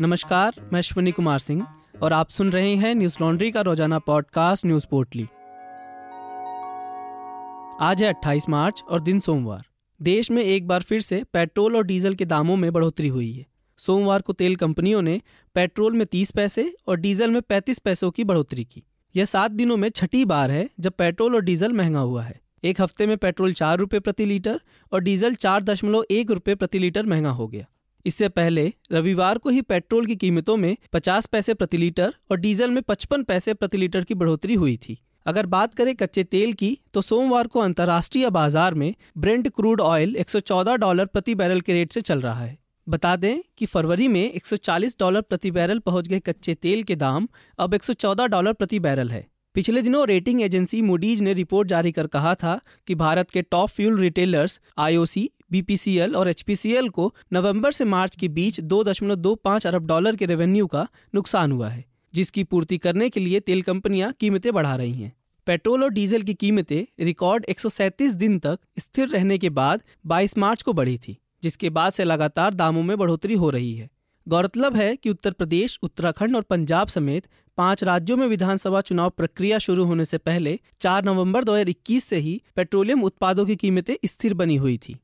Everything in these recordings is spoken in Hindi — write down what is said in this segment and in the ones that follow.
नमस्कार, मैं अश्विनी कुमार सिंह और आप सुन रहे हैं न्यूज़ लॉन्ड्री का रोज़ाना पॉडकास्ट न्यूज़ पोर्टली। आज है 28 मार्च और दिन सोमवार। देश में एक बार फिर से पेट्रोल और डीजल के दामों में बढ़ोतरी हुई है। सोमवार को तेल कंपनियों ने पेट्रोल में 30 पैसे और डीजल में 35 पैसों की बढ़ोतरी की। यह सात दिनों में छठी बार है जब पेट्रोल और डीजल महँगा हुआ है। एक हफ़्ते में पेट्रोल चार रुपए प्रति लीटर और डीजल चार दशमलव एक रुपए प्रति लीटर महँगा हो गया। इससे पहले रविवार को ही पेट्रोल की कीमतों में 50 पैसे प्रति लीटर और डीजल में 55 पैसे प्रति लीटर की बढ़ोतरी हुई थी। अगर बात करें कच्चे तेल की तो सोमवार को अंतर्राष्ट्रीय बाज़ार में ब्रेंड क्रूड ऑयल 114 डॉलर प्रति बैरल के रेट से चल रहा है। बता दें कि फरवरी में 140 डॉलर प्रति बैरल पहुँच गए कच्चे तेल के दाम, अब 114 डॉलर प्रति बैरल है। पिछले दिनों रेटिंग एजेंसी मूडीज ने रिपोर्ट जारी कर कहा था कि भारत के top fuel retailers, IOC BPCL और एचपीसीएल को नवंबर से मार्च के बीच 2.25 अरब डॉलर के रेवेन्यू का नुकसान हुआ है, जिसकी पूर्ति करने के लिए तेल कंपनियाँ कीमतें बढ़ा रही हैं। पेट्रोल और डीजल की कीमतें रिकॉर्ड एक दिन तक स्थिर रहने के बाद 22 मार्च को बढ़ी थी, जिसके बाद से लगातार दामों में बढ़ोतरी हो रही है। गौरतलब है कि उत्तर प्रदेश, उत्तराखंड और पंजाब समेत पाँच राज्यों में विधानसभा चुनाव प्रक्रिया शुरू होने से पहले 4 नवंबर 2021 से ही पेट्रोलियम उत्पादों की कीमतें स्थिर बनी हुई थी।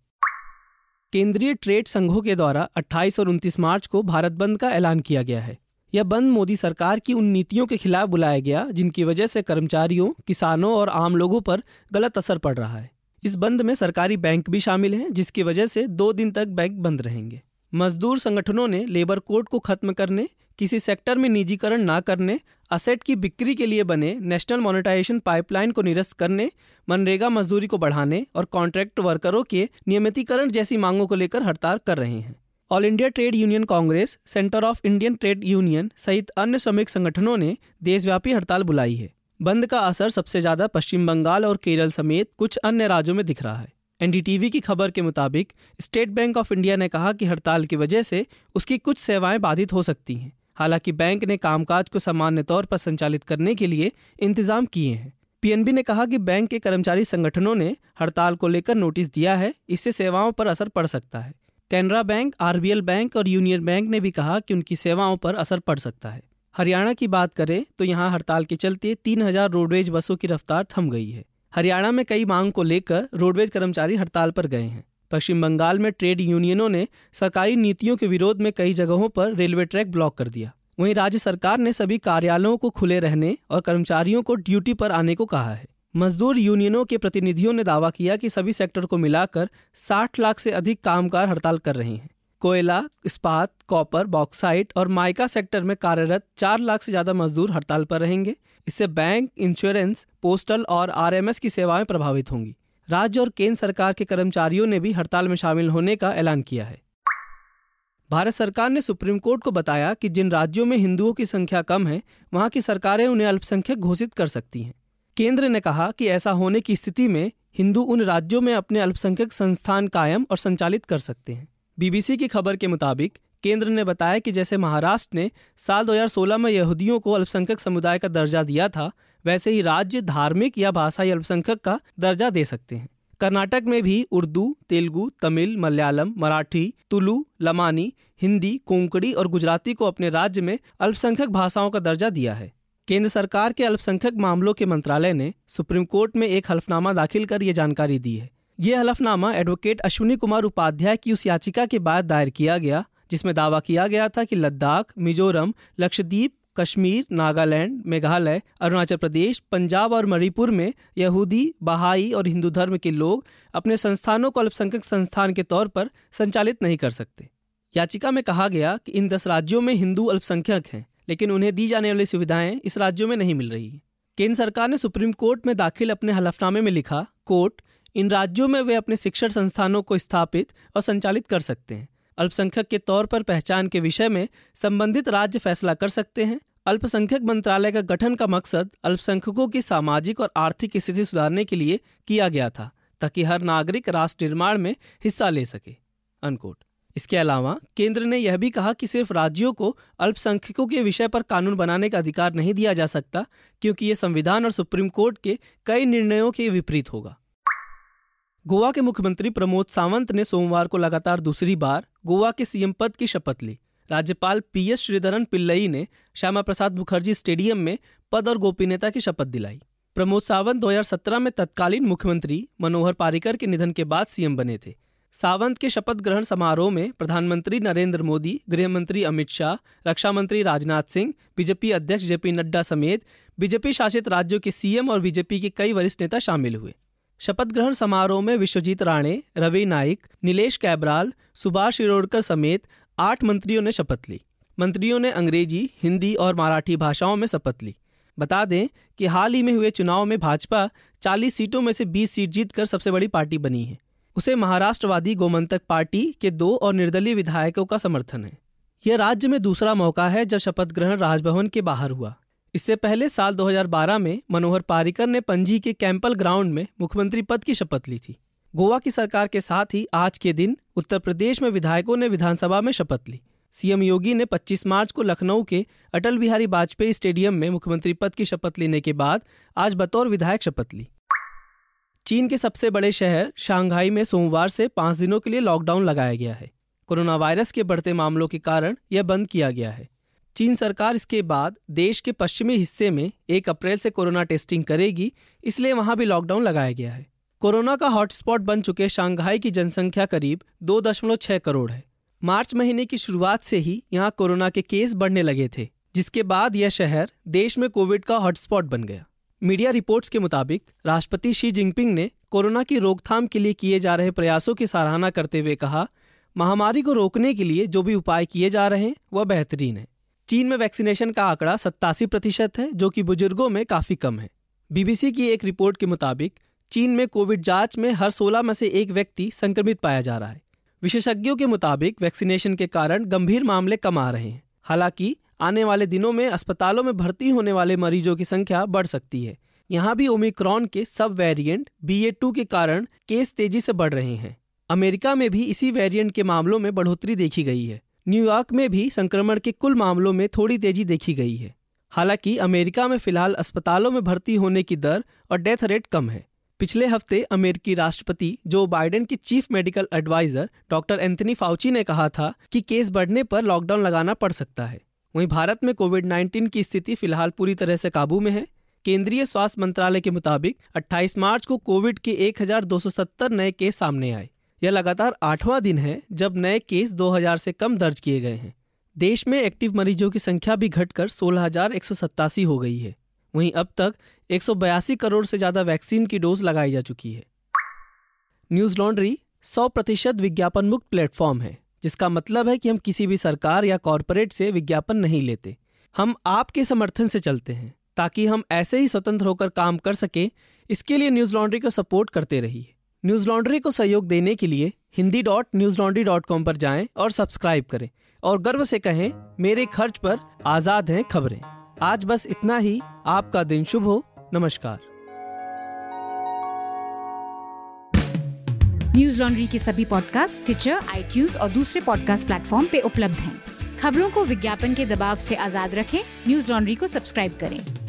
केंद्रीय ट्रेड संघों के द्वारा 28 और 29 मार्च को भारत बंद का ऐलान किया गया है। यह बंद मोदी सरकार की उन नीतियों के खिलाफ बुलाया गया, जिनकी वजह से कर्मचारियों, किसानों और आम लोगों पर गलत असर पड़ रहा है। इस बंद में सरकारी बैंक भी शामिल हैं, जिसकी वजह से दो दिन तक बैंक बंद रहेंगे। मजदूर संगठनों ने लेबर कोड को खत्म करने, किसी सेक्टर में निजीकरण न करने असेट की बिक्री के लिए बने नेशनल मोनेटाइजेशन पाइपलाइन को निरस्त करने, मनरेगा मजदूरी को बढ़ाने और कॉन्ट्रैक्ट वर्करों के नियमितीकरण जैसी मांगों को लेकर हड़ताल कर रहे हैं। All India Trade Union Congress, Centre of Indian Trade Union सहित अन्य श्रमिक संगठनों ने देशव्यापी हड़ताल बुलाई है। बंद का असर सबसे ज़्यादा पश्चिम बंगाल और केरल समेत कुछ अन्य राज्यों में दिख रहा है। एनडीटीवी की खबर के मुताबिक, स्टेट बैंक ऑफ़ इंडिया ने कहा कि हड़ताल की वजह से उसकी कुछ सेवाएँ बाधित हो सकती हैं। हालाँकि बैंक ने कामकाज को सामान्य तौर पर संचालित करने के लिए इंतज़ाम किए हैं। पीएनबी ने कहा कि बैंक के कर्मचारी संगठनों ने हड़ताल को लेकर नोटिस दिया है, इससे सेवाओं पर असर पड़ सकता है। कैनरा बैंक, आरबीएल बैंक और यूनियन बैंक ने भी कहा कि उनकी सेवाओं पर असर पड़ सकता है। हरियाणा की बात करें तो यहाँ हड़ताल के चलते तीन हज़ार रोडवेज़ बसों की रफ्तार थम गई है। हरियाणा में कई मांग को लेकर रोडवेज़ कर्मचारी हड़ताल पर गए हैं। पश्चिम बंगाल में ट्रेड यूनियनों ने सरकारी नीतियों के विरोध में कई जगहों पर रेलवे ट्रैक ब्लॉक कर दिया। वहीं राज्य सरकार ने सभी कार्यालयों को खुले रहने और कर्मचारियों को ड्यूटी पर आने को कहा है। मजदूर यूनियनों के प्रतिनिधियों ने दावा किया कि सभी सेक्टर को मिलाकर 60 लाख से अधिक कामगार हड़ताल कर रहे हैं। कोयला, इस्पात, कॉपर, बॉक्साइट और माइका सेक्टर में कार्यरत चार लाख से ज़्यादा मजदूर हड़ताल पर रहेंगे। इससे बैंक, इंश्योरेंस, पोस्टल और आरएमएस की सेवाएँ प्रभावित होंगी। राज्य और केंद्र सरकार के कर्मचारियों ने भी हड़ताल में शामिल होने का ऐलान किया है। भारत सरकार ने सुप्रीम कोर्ट को बताया कि जिन राज्यों में हिंदुओं की संख्या कम है, वहाँ की सरकारें उन्हें अल्पसंख्यक घोषित कर सकती हैं। केंद्र ने कहा कि ऐसा होने की स्थिति में हिंदू उन राज्यों में अपने अल्पसंख्यक संस्थान कायम और संचालित कर सकते हैं। बीबीसी की खबर के मुताबिक, केंद्र ने बताया कि जैसे महाराष्ट्र ने साल 2016 में यहूदियों को अल्पसंख्यक समुदाय का दर्जा दिया था वैसे ही राज्य धार्मिक या भाषाई अल्पसंख्यक का दर्जा दे सकते हैं। कर्नाटक में भी उर्दू, तेलुगु, तमिल, मलयालम, मराठी, तुलु, लमानी, हिंदी, कोंकणी और गुजराती को अपने राज्य में अल्पसंख्यक भाषाओं का दर्जा दिया है। केंद्र सरकार के अल्पसंख्यक मामलों के मंत्रालय ने सुप्रीम कोर्ट में एक हल्फनामा दाखिल कर ये जानकारी दी है। ये हलफनामा एडवोकेट अश्विनी कुमार उपाध्याय की उस याचिका के बाद दायर किया गया, जिसमें दावा किया गया था कि लद्दाख, मिजोरम, लक्षद्वीप कश्मीर, नागालैंड, मेघालय, अरुणाचल प्रदेश, पंजाब और मणिपुर में यहूदी, बहाई और हिंदू धर्म के लोग अपने संस्थानों को अल्पसंख्यक संस्थान के तौर पर संचालित नहीं कर सकते। याचिका में कहा गया कि इन दस राज्यों में हिंदू अल्पसंख्यक हैं, लेकिन उन्हें दी जाने वाली सुविधाएँ इस राज्यों में नहीं मिल रही केंद्र सरकार ने सुप्रीम कोर्ट में दाखिल अपने हलफनामे में लिखा, कोर्ट, इन राज्यों में वे अपने शिक्षण संस्थानों को स्थापित और संचालित कर सकते हैं। अल्पसंख्यक के तौर पर पहचान के विषय में संबंधित राज्य फैसला कर सकते हैं। अल्पसंख्यक मंत्रालय का गठन का मकसद अल्पसंख्यकों की सामाजिक और आर्थिक स्थिति सुधारने के लिए किया गया था, ताकि हर नागरिक राष्ट्र निर्माण में हिस्सा ले सके। अनकोट। इसके अलावा, केंद्र ने यह भी कहा कि सिर्फ़ राज्यों को अल्पसंख्यकों के विषय पर कानून बनाने का अधिकार नहीं दिया जा सकता, क्योंकि ये संविधान और सुप्रीम कोर्ट के कई निर्णयों के विपरीत होगा। गोवा के मुख्यमंत्री प्रमोद सावंत ने सोमवार को लगातार दूसरी बार गोवा के सीएम पद की शपथ ली। राज्यपाल पी एस श्रीधरन पिल्लई ने श्यामा प्रसाद मुखर्जी स्टेडियम में पद और गोपनीयता की शपथ दिलाई। प्रमोद सावंत 2017 में तत्कालीन मुख्यमंत्री मनोहर पारिकर के निधन के बाद सीएम बने थे। सावंत के शपथ ग्रहण समारोह में प्रधानमंत्री नरेंद्र मोदी गृह मंत्री अमित शाह रक्षा मंत्री राजनाथ सिंह, बीजेपी अध्यक्ष जेपी नड्डा समेत बीजेपी शासित राज्यों के सीएम और बीजेपी के कई वरिष्ठ नेता शामिल हुए। शपथ ग्रहण समारोह में विश्वजीत राणे, रवि नाइक नीलेश कैबराल, सुभाष शिरोडकर समेत आठ मंत्रियों ने शपथ ली। मंत्रियों ने अंग्रेज़ी, हिंदी और मराठी भाषाओं में शपथ ली। बता दें कि हाल ही में हुए चुनाव में भाजपा 40 सीटों में से 20 सीट जीतकर सबसे बड़ी पार्टी बनी है। उसे महाराष्ट्रवादी गोमंतक पार्टी के दो और निर्दलीय विधायकों का समर्थन है। यह राज्य में दूसरा मौका है जब शपथ ग्रहण राजभवन के बाहर हुआ। इससे पहले साल 2012 में मनोहर पारिकर ने पंजी के कैंपल ग्राउंड में मुख्यमंत्री पद की शपथ ली थी। गोवा की सरकार के साथ ही आज के दिन उत्तर प्रदेश में विधायकों ने विधानसभा में शपथ ली। सीएम योगी ने 25 मार्च को लखनऊ के अटल बिहारी वाजपेयी स्टेडियम में मुख्यमंत्री पद की शपथ लेने के बाद आज बतौर विधायक शपथ ली। चीन के सबसे बड़े शहर शांघाई में सोमवार से पाँच दिनों के लिए लॉकडाउन लगाया गया है। कोरोना वायरस के बढ़ते मामलों के कारण यह बंद किया गया है। चीन सरकार इसके बाद देश के पश्चिमी हिस्से में एक अप्रैल से कोरोना टेस्टिंग करेगी, इसलिए वहाँ भी लॉकडाउन लगाया गया है। कोरोना का हॉटस्पॉट बन चुके शांघाई की जनसंख्या करीब दो दशमलव छह करोड़ है। मार्च महीने की शुरुआत से ही यहाँ कोरोना के केस बढ़ने लगे थे, जिसके बाद यह शहर देश में कोविड का हॉटस्पॉट बन गया। मीडिया रिपोर्ट्स के मुताबिक, राष्ट्रपति शी जिनपिंग ने कोरोना की रोकथाम के लिए किए जा रहे प्रयासों की सराहना करते हुए कहा, महामारी को रोकने के लिए जो भी उपाय किए जा रहे हैं, वह बेहतरीन है। चीन में वैक्सीनेशन का आंकड़ा सत्तासी प्रतिशत है, जो कि बुज़ुर्गों में काफ़ी कम है। बीबीसी की एक रिपोर्ट के मुताबिक, चीन में कोविड जाँच में हर 16 में से एक व्यक्ति संक्रमित पाया जा रहा है। विशेषज्ञों के मुताबिक, वैक्सीनेशन के कारण गंभीर मामले कम आ रहे हैं। हालाँकि, आने वाले दिनों में अस्पतालों में भर्ती होने वाले मरीजों की संख्या बढ़ सकती है। यहाँ भी ओमिक्रॉन के सब वेरिएंट बी के कारण केस तेज़ी से बढ़ रहे हैं। अमेरिका में भी इसी वेरिएंट के मामलों में बढ़ोतरी देखी गई है। न्यूयॉर्क में भी संक्रमण के कुल मामलों में थोड़ी तेज़ी देखी गई है। हालाँकि अमेरिका में फ़िलहाल अस्पतालों में भर्ती होने की दर और डेथ रेट कम है। पिछले हफ़्ते अमेरिकी राष्ट्रपति जो बाइडेन की chief medical adviser doctor Anthony Fauci ने कहा था कि केस बढ़ने पर लॉकडाउन लगाना पड़ सकता है। वहीं भारत में कोविड 19 की स्थिति फ़िलहाल पूरी तरह से काबू में है। केंद्रीय स्वास्थ्य मंत्रालय के मुताबिक 28 मार्च को कोविड के 1270 नए केस सामने आए। यह लगातार आठवां दिन है जब नए केस 2000 से कम दर्ज किए गए हैं। देश में एक्टिव मरीजों की संख्या भी घटकर सोलह हो गई है। वहीं अब तक एक सौ बयासी करोड़ से ज़्यादा वैक्सीन की डोज लगाई जा चुकी है। न्यूज़ लॉन्ड्री 100 प्रतिशत विज्ञापन मुक्त प्लेटफॉर्म है, जिसका मतलब है कि हम किसी भी सरकार या कॉरपोरेट से विज्ञापन नहीं लेते। हम आपके समर्थन से चलते हैं, ताकि हम ऐसे ही स्वतंत्र होकर काम कर सके। इसके लिए न्यूज़ लॉन्ड्री को सपोर्ट करते रहिए। न्यूज़ लॉन्ड्री को सहयोग देने के लिए Hindi dot Newslaundry dot com पर जाएँ और सब्सक्राइब करें और गर्व से कहें, मेरे खर्च पर आज़ाद हैं खबरें। आज बस इतना ही। आपका दिन शुभ हो। नमस्कार। न्यूज़ लॉन्ड्री के सभी पॉडकास्ट ट्विटर आई और दूसरे पॉडकास्ट प्लेटफॉर्म पे उपलब्ध हैं। खबरों को विज्ञापन के दबाव से आज़ाद रखें। न्यूज़ लॉन्ड्री को सब्सक्राइब करें।